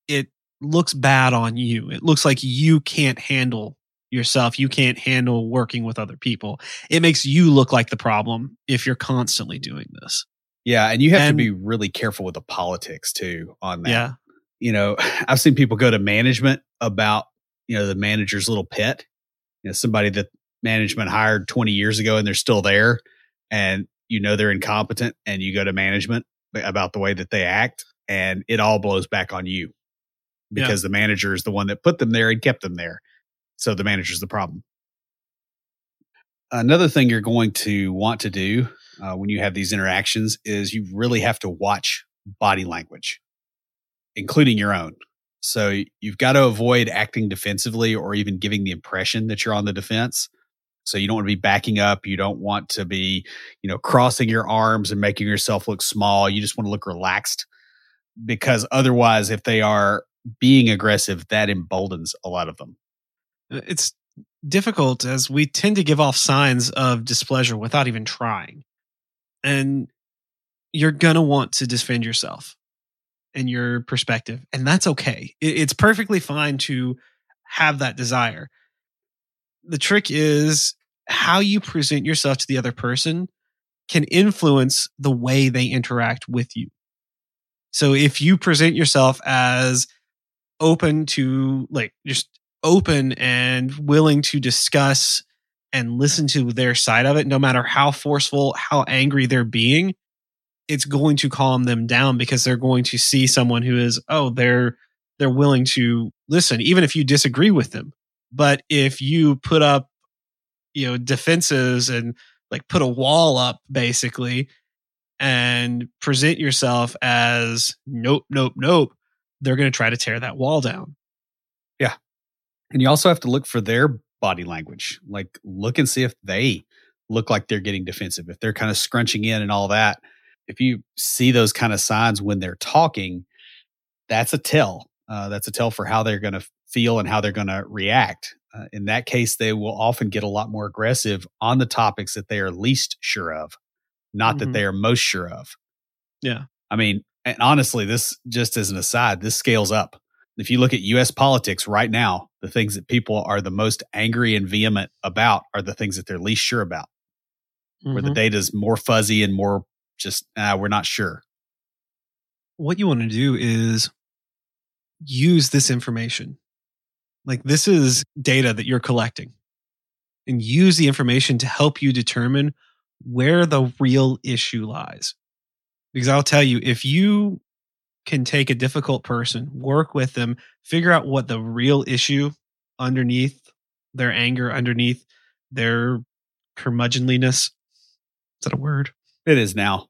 it looks bad on you. It looks like you can't handle yourself. You can't handle working with other people. It makes you look like the problem if you're constantly doing this. Yeah, and you have and, to be really careful with the politics too on that. Yeah. You know, I've seen people go to management about, you know, the manager's little pet. You know, somebody that management hired 20 years ago and they're still there and you know they're incompetent and you go to management about the way that they act and it all blows back on you because yeah. the manager is the one that put them there and kept them there. So the manager's the problem. Another thing you're going to want to do uh, when you have these interactions is you really have to watch body language, including your own. So you've got to avoid acting defensively or even giving the impression that you're on the defense. So you don't want to be backing up. You don't want to be, you know, crossing your arms and making yourself look small. You just want to look relaxed because otherwise, if they are being aggressive, that emboldens a lot of them. It's difficult as we tend to give off signs of displeasure without even trying. And you're going to want to defend yourself and your perspective. And that's okay. It's perfectly fine to have that desire. The trick is how you present yourself to the other person can influence the way they interact with you. So if you present yourself as open to like just open and willing to discuss and listen to their side of it, no matter how forceful, how angry they're being, it's going to calm them down because they're going to see someone who is, oh, they're they're willing to listen, even if you disagree with them. But if you put up, you know, defenses and like put a wall up basically and present yourself as nope, nope, nope, they're going to try to tear that wall down. And you also have to look for their body language. Like look and see if they look like they're getting defensive, if they're kind of scrunching in and all that. If you see those kind of signs when they're talking, that's a tell. Uh, that's a tell for how they're going to feel and how they're going to react. Uh, in that case, they will often get a lot more aggressive on the topics that they are least sure of, not mm-hmm. that they are most sure of. Yeah. I mean, and honestly, this just as an aside, this scales up. If you look at US politics right now, the things that people are the most angry and vehement about are the things that they're least sure about. mm-hmm. where the mm-hmm. data is more fuzzy and more just uh, we're not sure. What you want to do is use this information. Like this is data that you're collecting and use the information to help you determine where the real issue lies. Because I'll tell you, if you can take a difficult person, work with them, figure out what the real issue underneath their anger, underneath their curmudgeonliness. Is that a word? It is now.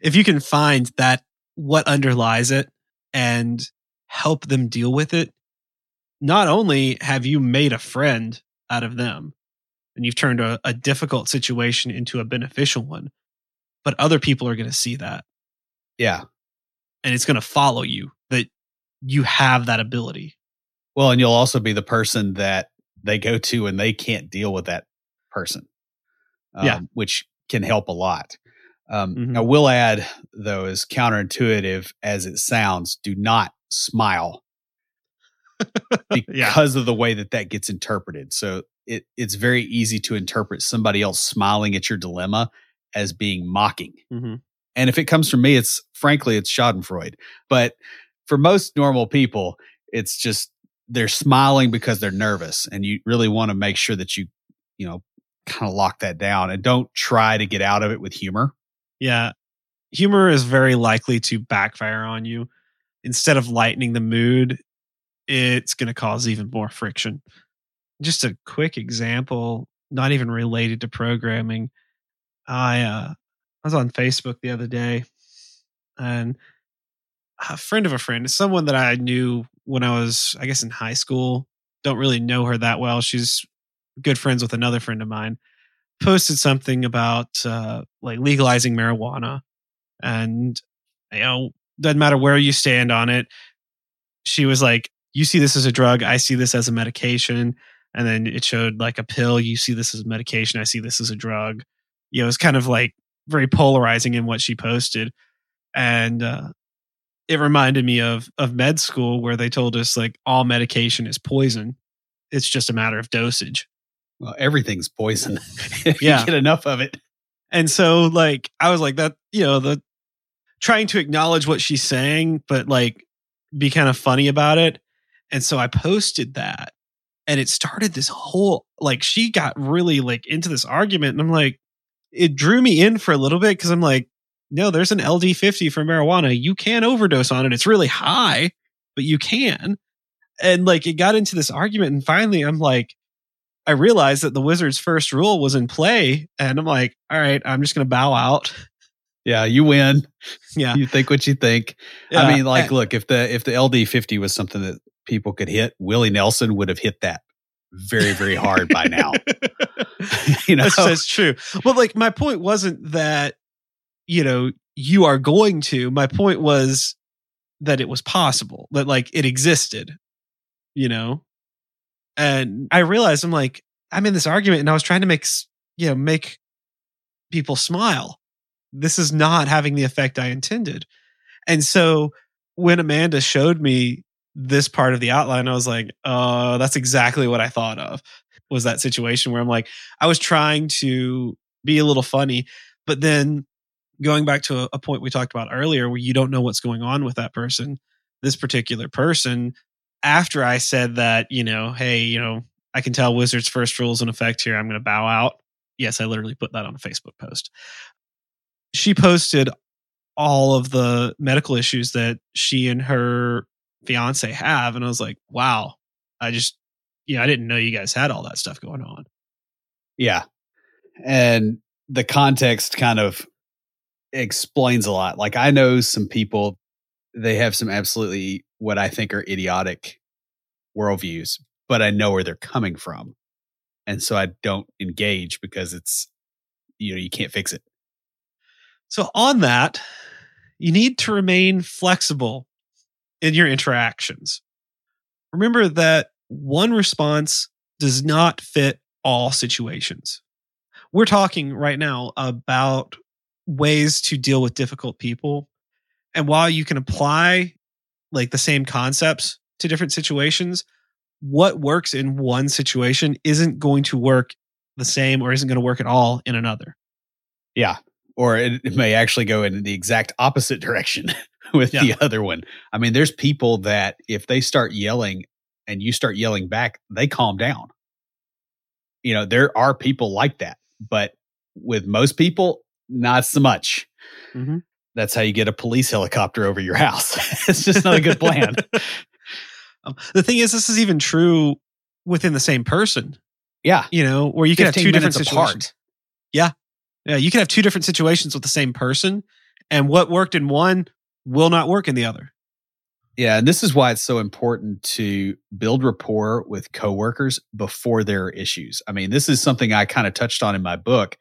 If you can find that what underlies it and help them deal with it, not only have you made a friend out of them and you've turned a, a difficult situation into a beneficial one, but other people are going to see that. Yeah. And it's going to follow you that you have that ability. Well, and you'll also be the person that they go to and they can't deal with that person. Um, yeah. Which can help a lot. Um, mm-hmm. I will add, though, as counterintuitive as it sounds, do not smile because yeah. of the way that that gets interpreted. So it, it's very easy to interpret somebody else smiling at your dilemma as being mocking. Mm-hmm. And if it comes from me, it's frankly, it's Schadenfreude. But for most normal people, it's just they're smiling because they're nervous. And you really want to make sure that you, you know, kind of lock that down and don't try to get out of it with humor. Yeah. Humor is very likely to backfire on you. Instead of lightening the mood, it's going to cause even more friction. Just a quick example, not even related to programming. I uh, I was on Facebook the other day, and a friend of a friend, someone that I knew when I was, I guess, in high school. Don't really know her that well. She's good friends with another friend of mine. Posted something about uh, like legalizing marijuana, and you know, doesn't matter where you stand on it. She was like, "You see this as a drug. I see this as a medication." And then it showed like a pill. You see this as medication. I see this as a drug you know, it was kind of like very polarizing in what she posted. And uh, it reminded me of of med school where they told us like all medication is poison. It's just a matter of dosage. Well, everything's poison. yeah. get enough of it. And so like I was like that, you know, the trying to acknowledge what she's saying, but like be kind of funny about it. And so I posted that and it started this whole like she got really like into this argument and I'm like it drew me in for a little bit because I'm like, no, there's an LD50 for marijuana. You can overdose on it. It's really high, but you can. And like it got into this argument. And finally, I'm like, I realized that the wizard's first rule was in play. And I'm like, all right, I'm just going to bow out. Yeah, you win. Yeah. You think what you think. Yeah. I mean, like, look, if the if the LD50 was something that people could hit, Willie Nelson would have hit that very, very hard by now. you know, that's, that's true. But like, my point wasn't that you know you are going to. My point was that it was possible that like it existed. You know, and I realized I'm like I'm in this argument, and I was trying to make you know make people smile. This is not having the effect I intended. And so when Amanda showed me this part of the outline, I was like, "Oh, that's exactly what I thought of was that situation where I'm like, I was trying to be a little funny, but then going back to a, a point we talked about earlier where you don't know what's going on with that person, this particular person, after I said that, you know, hey, you know, I can tell Wizard's first rules in effect here. I'm going to bow out. Yes, I literally put that on a Facebook post. She posted all of the medical issues that she and her fiance have. And I was like, wow, I just, you know, I didn't know you guys had all that stuff going on. Yeah. And the context kind of explains a lot. Like I know some people, they have some absolutely what I think are idiotic worldviews, but I know where they're coming from. And so I don't engage because it's, you know, you can't fix it. So on that, you need to remain flexible in your interactions. Remember that one response does not fit all situations. We're talking right now about ways to deal with difficult people. And while you can apply like the same concepts to different situations, what works in one situation isn't going to work the same or isn't going to work at all in another. Yeah. Or it, it may actually go in the exact opposite direction with yeah. the other one. I mean, there's people that if they start yelling and you start yelling back, they calm down. You know, there are people like that, but with most people, not so much. Mm-hmm. That's how you get a police helicopter over your house. it's just not a good plan. um, the thing is, this is even true within the same person. Yeah. You know, where you can have two different situations. Apart. Yeah. Yeah. You can have two different situations with the same person, and what worked in one will not work in the other. Yeah, and this is why it's so important to build rapport with coworkers before there are issues. I mean, this is something I kind of touched on in my book.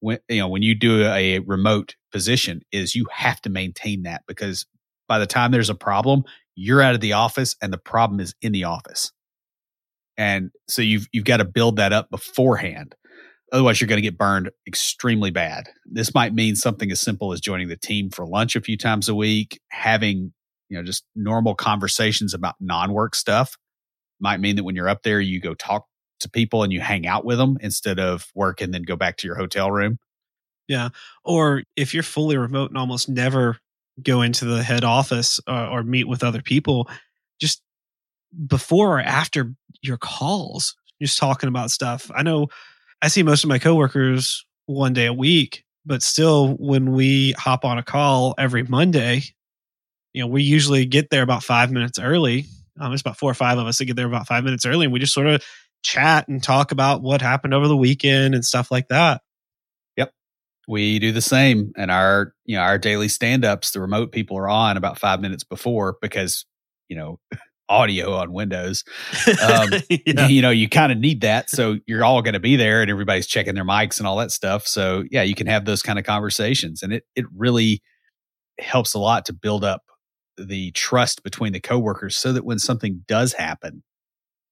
When you know, when you do a remote position, is you have to maintain that because by the time there's a problem, you're out of the office and the problem is in the office. And so you've you've got to build that up beforehand. Otherwise, you're going to get burned extremely bad. This might mean something as simple as joining the team for lunch a few times a week, having you know, just normal conversations about non-work stuff might mean that when you're up there, you go talk to people and you hang out with them instead of work and then go back to your hotel room. Yeah. Or if you're fully remote and almost never go into the head office or, uh, or meet with other people, just before or after your calls, just talking about stuff. I know I see most of my coworkers one day a week, but still, when we hop on a call every Monday, you know, we usually get there about five minutes early. Um, it's about four or five of us that get there about five minutes early, and we just sort of chat and talk about what happened over the weekend and stuff like that. Yep, we do the same. And our, you know, our daily stand-ups, the remote people are on about five minutes before because, you know, audio on Windows. Um, yeah. You know, you kind of need that. So you're all going to be there and everybody's checking their mics and all that stuff. So yeah, you can have those kind of conversations. And it, it really helps a lot to build up the trust between the coworkers so that when something does happen,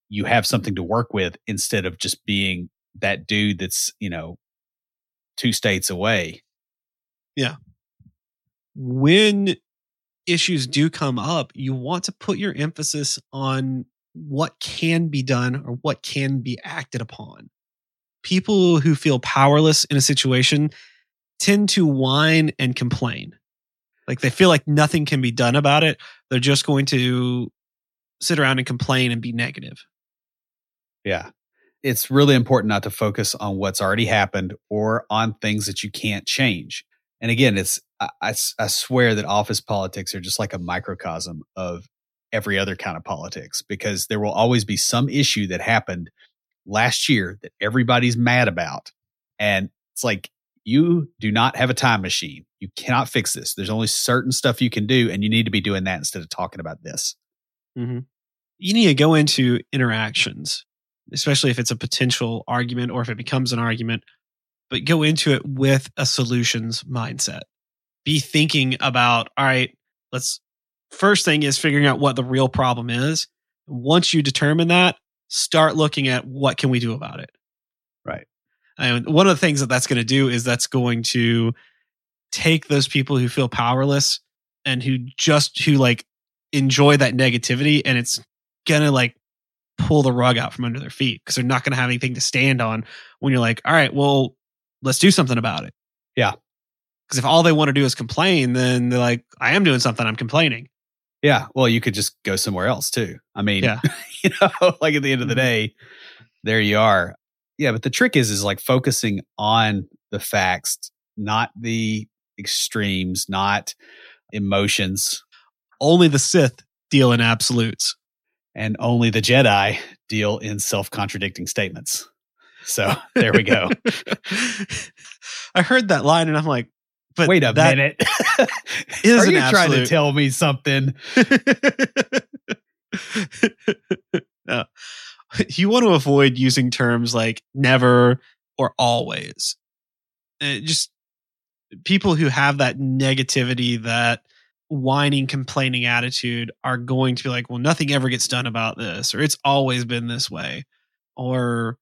you have something to work with instead of just being that dude that's, you know, two states away. Yeah. When issues do come up, you want to put your emphasis on what can be done or what can be acted upon. People who feel powerless in a situation tend to whine and complain. Like they feel like nothing can be done about it. They're just going to sit around and complain and be negative. Yeah. It's really important not to focus on what's already happened or on things that you can't change. And again, it's, I, I, I swear that office politics are just like a microcosm of every other kind of politics because there will always be some issue that happened last year that everybody's mad about. And it's like you do not have a time machine. You cannot fix this. There's only certain stuff you can do, and you need to be doing that instead of talking about this. Mm-hmm. You need to go into interactions, especially if it's a potential argument or if it becomes an argument, but go into it with a solutions mindset. Be thinking about, all right, let's first thing is figuring out what the real problem is. Once you determine that, start looking at what can we do about it. Right. And one of the things that that's going to do is that's going to take those people who feel powerless and who just who like enjoy that negativity and it's going to like pull the rug out from under their feet because they're not going to have anything to stand on when you're like, all right, well, let's do something about it. Yeah. Because if all they want to do is complain, then they're like, I am doing something, I'm complaining. Yeah. Well, you could just go somewhere else too. I mean, yeah. you know, like at the end of the mm-hmm. day, there you are. Yeah, but the trick is is like focusing on the facts, not the extremes, not emotions. Only the Sith deal in absolutes. And only the Jedi deal in self contradicting statements. So there we go. I heard that line and I'm like, but wait a minute. is Are you absolute. trying to tell me something? no. you want to avoid using terms like never or always. It just people who have that negativity, that whining, complaining attitude are going to be like, well, nothing ever gets done about this, or it's always been this way, or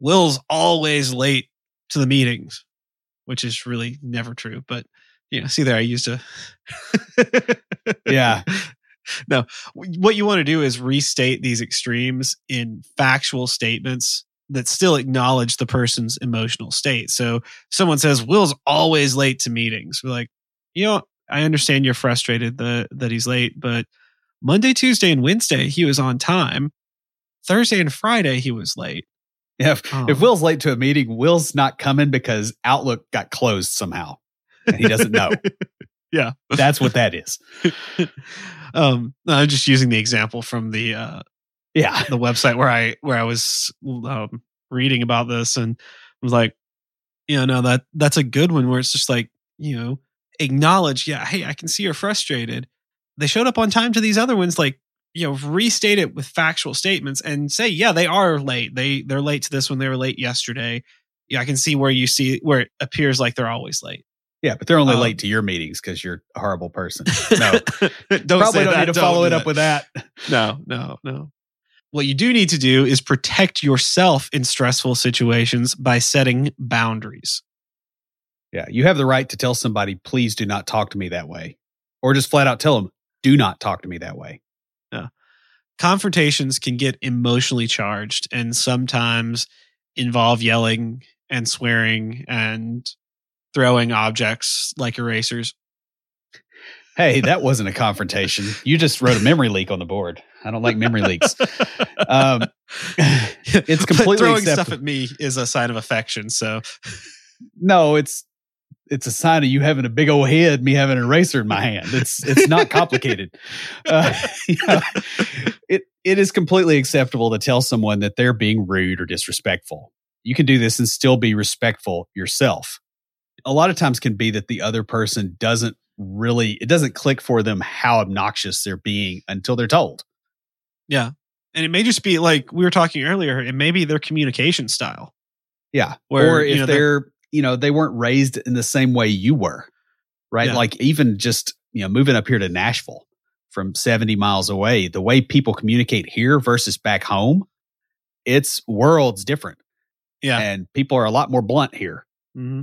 Will's always late to the meetings, which is really never true. But you know, see there, I used to. yeah, no, what you want to do is restate these extremes in factual statements that still acknowledge the person's emotional state. So someone says Will's always late to meetings. We're like, you know, I understand you're frustrated that that he's late, but Monday, Tuesday, and Wednesday he was on time. Thursday and Friday he was late. Yeah, if, um, if Will's late to a meeting, Will's not coming because Outlook got closed somehow, and he doesn't know. yeah, that's what that is. um, I'm just using the example from the uh, yeah the website where I where I was um, reading about this and was like, you know, no that that's a good one where it's just like you know acknowledge, yeah, hey, I can see you're frustrated. They showed up on time to these other ones, like you know, restate it with factual statements and say, yeah, they are late. They they're late to this when They were late yesterday. Yeah, I can see where you see where it appears like they're always late. Yeah, but they're only um, late to your meetings because you're a horrible person. No, don't probably don't that. need to follow it up with that. No, no, no. What you do need to do is protect yourself in stressful situations by setting boundaries. Yeah, you have the right to tell somebody, please do not talk to me that way. Or just flat out tell them, do not talk to me that way. Confrontations can get emotionally charged and sometimes involve yelling and swearing and throwing objects like erasers. Hey, that wasn't a confrontation. You just wrote a memory leak on the board. I don't like memory leaks. Um, it's completely throwing acceptable. stuff at me is a sign of affection. So, no, it's it's a sign of you having a big old head, me having an eraser in my hand. It's it's not complicated. uh, you know, it it is completely acceptable to tell someone that they're being rude or disrespectful. You can do this and still be respectful yourself. A lot of times can be that the other person doesn't really it doesn't click for them how obnoxious they're being until they're told. Yeah. And it may just be like we were talking earlier, it may be their communication style. Yeah. Where, or if you know, they're you know, they weren't raised in the same way you were, right? Yeah. Like even just, you know, moving up here to Nashville from 70 miles away, the way people communicate here versus back home, it's worlds different. Yeah. And people are a lot more blunt here. Mm-hmm.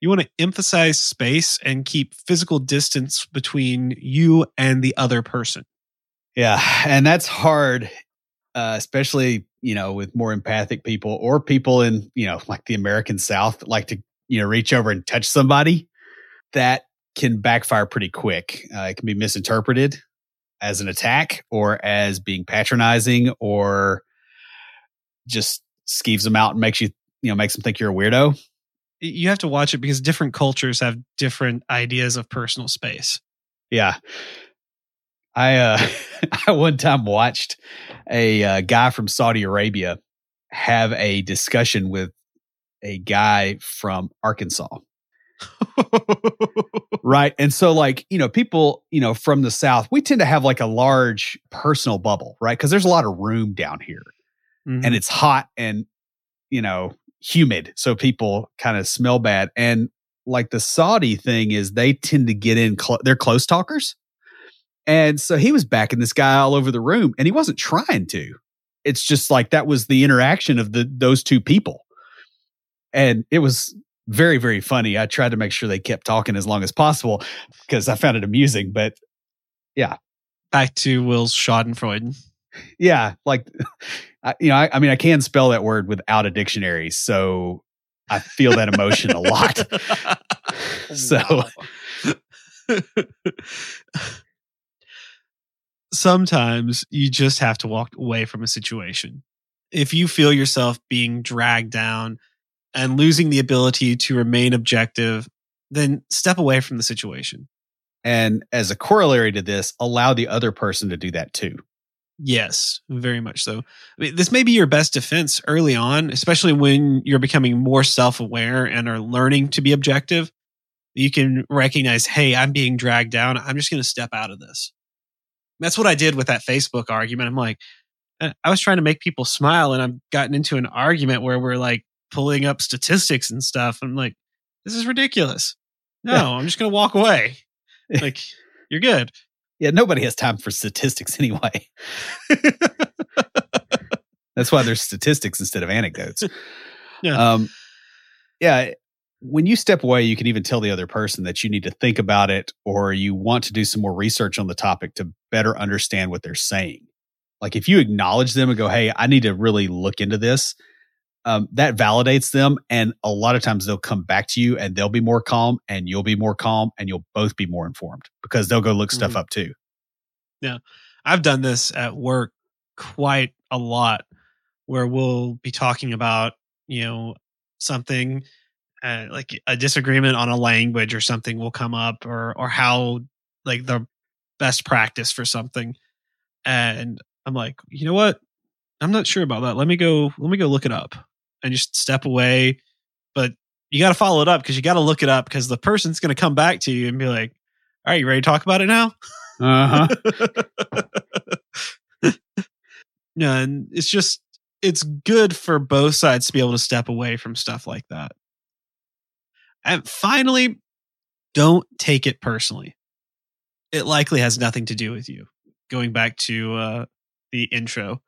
You want to emphasize space and keep physical distance between you and the other person. Yeah. And that's hard, uh, especially you know, with more empathic people or people in, you know, like the American South that like to, you know, reach over and touch somebody, that can backfire pretty quick. Uh, it can be misinterpreted as an attack or as being patronizing or just skeeves them out and makes you, you know, makes them think you're a weirdo. You have to watch it because different cultures have different ideas of personal space. Yeah. I uh, I one time watched a uh, guy from Saudi Arabia have a discussion with a guy from Arkansas. right. And so, like, you know, people, you know, from the South, we tend to have like a large personal bubble, right? Because there's a lot of room down here mm-hmm. and it's hot and, you know, humid. So people kind of smell bad. And like the Saudi thing is they tend to get in, cl- they're close talkers. And so he was backing this guy all over the room and he wasn't trying to. It's just like that was the interaction of the those two people. And it was very, very funny. I tried to make sure they kept talking as long as possible because I found it amusing. But yeah. Back to Will's Schadenfreude. Yeah. Like, I, you know, I, I mean, I can spell that word without a dictionary. So I feel that emotion a lot. so sometimes you just have to walk away from a situation. If you feel yourself being dragged down and losing the ability to remain objective, then step away from the situation. And as a corollary to this, allow the other person to do that too. Yes, very much so. I mean, this may be your best defense early on, especially when you're becoming more self aware and are learning to be objective. You can recognize, hey, I'm being dragged down. I'm just going to step out of this. That's what I did with that Facebook argument. I'm like, uh, I was trying to make people smile, and I've gotten into an argument where we're like pulling up statistics and stuff. I'm like, this is ridiculous. No, yeah. I'm just going to walk away. Like, you're good. Yeah, nobody has time for statistics anyway. That's why there's statistics instead of anecdotes. Yeah. Um, yeah, when you step away, you can even tell the other person that you need to think about it or you want to do some more research on the topic to better understand what they're saying. Like if you acknowledge them and go, Hey, I need to really look into this, um, that validates them. And a lot of times they'll come back to you and they'll be more calm and you'll be more calm and you'll both be more informed because they'll go look mm-hmm. stuff up too. Yeah. I've done this at work quite a lot where we'll be talking about, you know, something uh, like a disagreement on a language or something will come up or or how like the best practice for something. And i'm like you know what? I'm not sure about that. Let me go let me go look it up and just step away. But you got to follow it up because you got to look it up because the person's going to come back to you and be like all right you ready to talk about it now? Uh-huh. Yeah and it's just it's good for both sides to be able to step away from stuff like that and finally, don't take it personally. It likely has nothing to do with you. Going back to uh, the intro,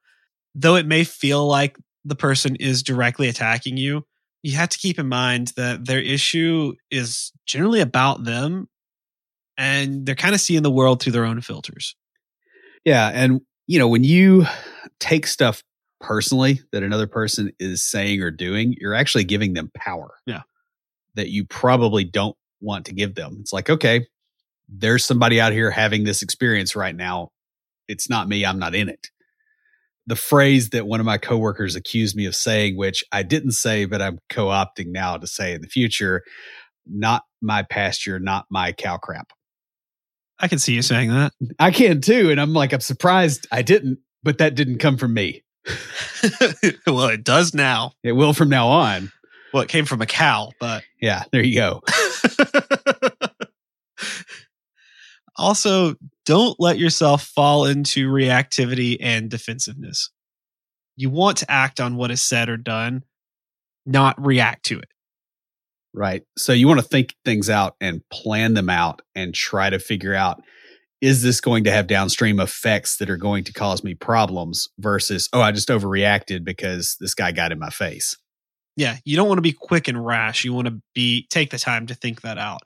though it may feel like the person is directly attacking you, you have to keep in mind that their issue is generally about them and they're kind of seeing the world through their own filters. Yeah. And, you know, when you take stuff personally that another person is saying or doing, you're actually giving them power. Yeah that you probably don't want to give them. It's like, okay, there's somebody out here having this experience right now. It's not me, I'm not in it. The phrase that one of my coworkers accused me of saying, which I didn't say, but I'm co opting now to say in the future, not my pasture, not my cow crap. I can see you saying that. I can too. And I'm like, I'm surprised I didn't, but that didn't come from me. well, it does now. It will from now on well, it came from a cow, but yeah, there you go. also, don't let yourself fall into reactivity and defensiveness. You want to act on what is said or done, not react to it. Right. So you want to think things out and plan them out and try to figure out is this going to have downstream effects that are going to cause me problems versus, oh, I just overreacted because this guy got in my face. Yeah, you don't want to be quick and rash. You want to be take the time to think that out.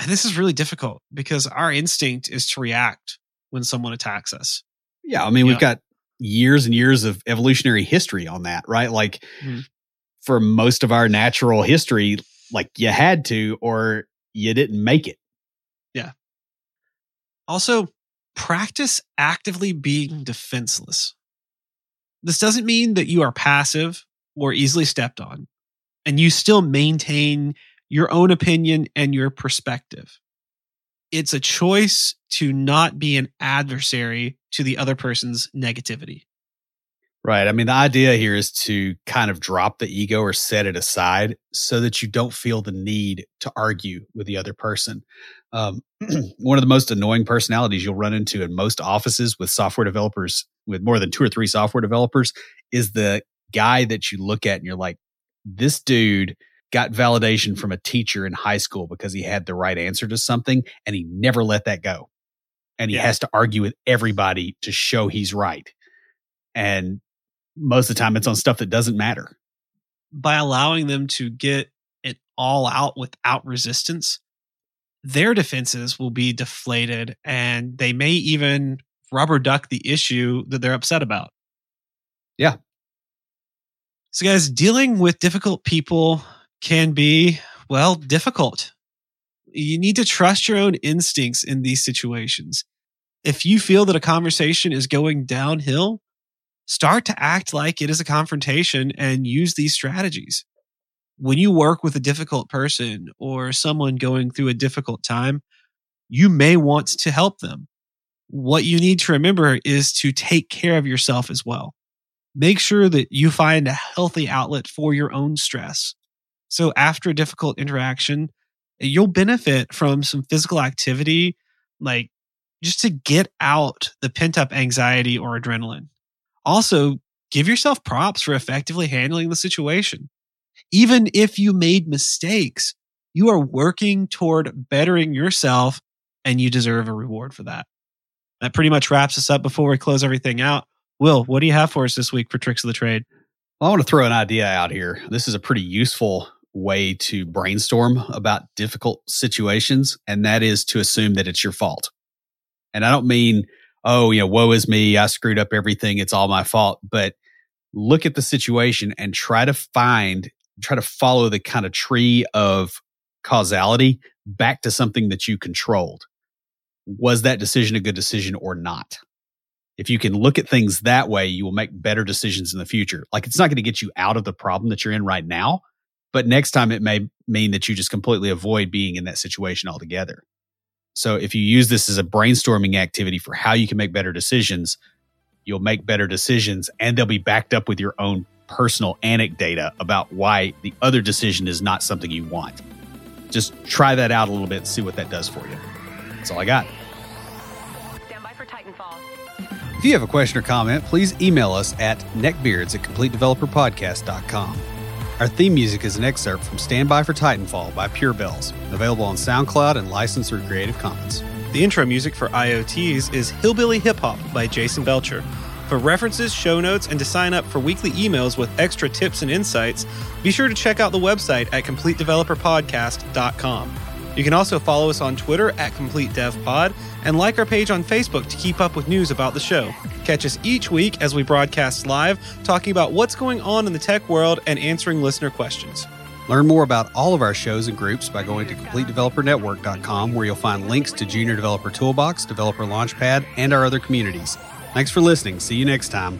And this is really difficult because our instinct is to react when someone attacks us. Yeah, I mean, we've got years and years of evolutionary history on that, right? Like mm-hmm. for most of our natural history, like you had to or you didn't make it. Yeah. Also, practice actively being defenseless. This doesn't mean that you are passive or easily stepped on, and you still maintain your own opinion and your perspective. It's a choice to not be an adversary to the other person's negativity. Right. I mean, the idea here is to kind of drop the ego or set it aside so that you don't feel the need to argue with the other person. Um, one of the most annoying personalities you'll run into in most offices with software developers, with more than two or three software developers, is the guy that you look at and you're like, this dude got validation from a teacher in high school because he had the right answer to something and he never let that go. And he yeah. has to argue with everybody to show he's right. And most of the time it's on stuff that doesn't matter. By allowing them to get it all out without resistance, their defenses will be deflated and they may even rubber duck the issue that they're upset about. Yeah. So, guys, dealing with difficult people can be, well, difficult. You need to trust your own instincts in these situations. If you feel that a conversation is going downhill, start to act like it is a confrontation and use these strategies. When you work with a difficult person or someone going through a difficult time, you may want to help them. What you need to remember is to take care of yourself as well make sure that you find a healthy outlet for your own stress. So after a difficult interaction, you'll benefit from some physical activity, like just to get out the pent up anxiety or adrenaline. Also, give yourself props for effectively handling the situation. Even if you made mistakes, you are working toward bettering yourself and you deserve a reward for that. That pretty much wraps us up before we close everything out. Will, what do you have for us this week for tricks of the trade? Well, I want to throw an idea out here. This is a pretty useful way to brainstorm about difficult situations, and that is to assume that it's your fault. And I don't mean, oh, you know, woe is me. I screwed up everything. It's all my fault. But look at the situation and try to find, try to follow the kind of tree of causality back to something that you controlled. Was that decision a good decision or not? If you can look at things that way, you will make better decisions in the future. Like it's not going to get you out of the problem that you're in right now, but next time it may mean that you just completely avoid being in that situation altogether. So if you use this as a brainstorming activity for how you can make better decisions, you'll make better decisions and they'll be backed up with your own personal anecdata about why the other decision is not something you want. Just try that out a little bit see what that does for you. That's all I got. If you have a question or comment, please email us at neckbeards at completedeveloperpodcast.com. Our theme music is an excerpt from Stand By for Titanfall by Pure Bells, available on SoundCloud and licensed through Creative Commons. The intro music for IoTs is Hillbilly Hip Hop by Jason Belcher. For references, show notes, and to sign up for weekly emails with extra tips and insights, be sure to check out the website at CompleteDeveloperPodcast.com. You can also follow us on Twitter at CompleteDevPod and like our page on Facebook to keep up with news about the show. Catch us each week as we broadcast live, talking about what's going on in the tech world and answering listener questions. Learn more about all of our shows and groups by going to CompleteDeveloperNetwork.com, where you'll find links to Junior Developer Toolbox, Developer Launchpad, and our other communities. Thanks for listening. See you next time.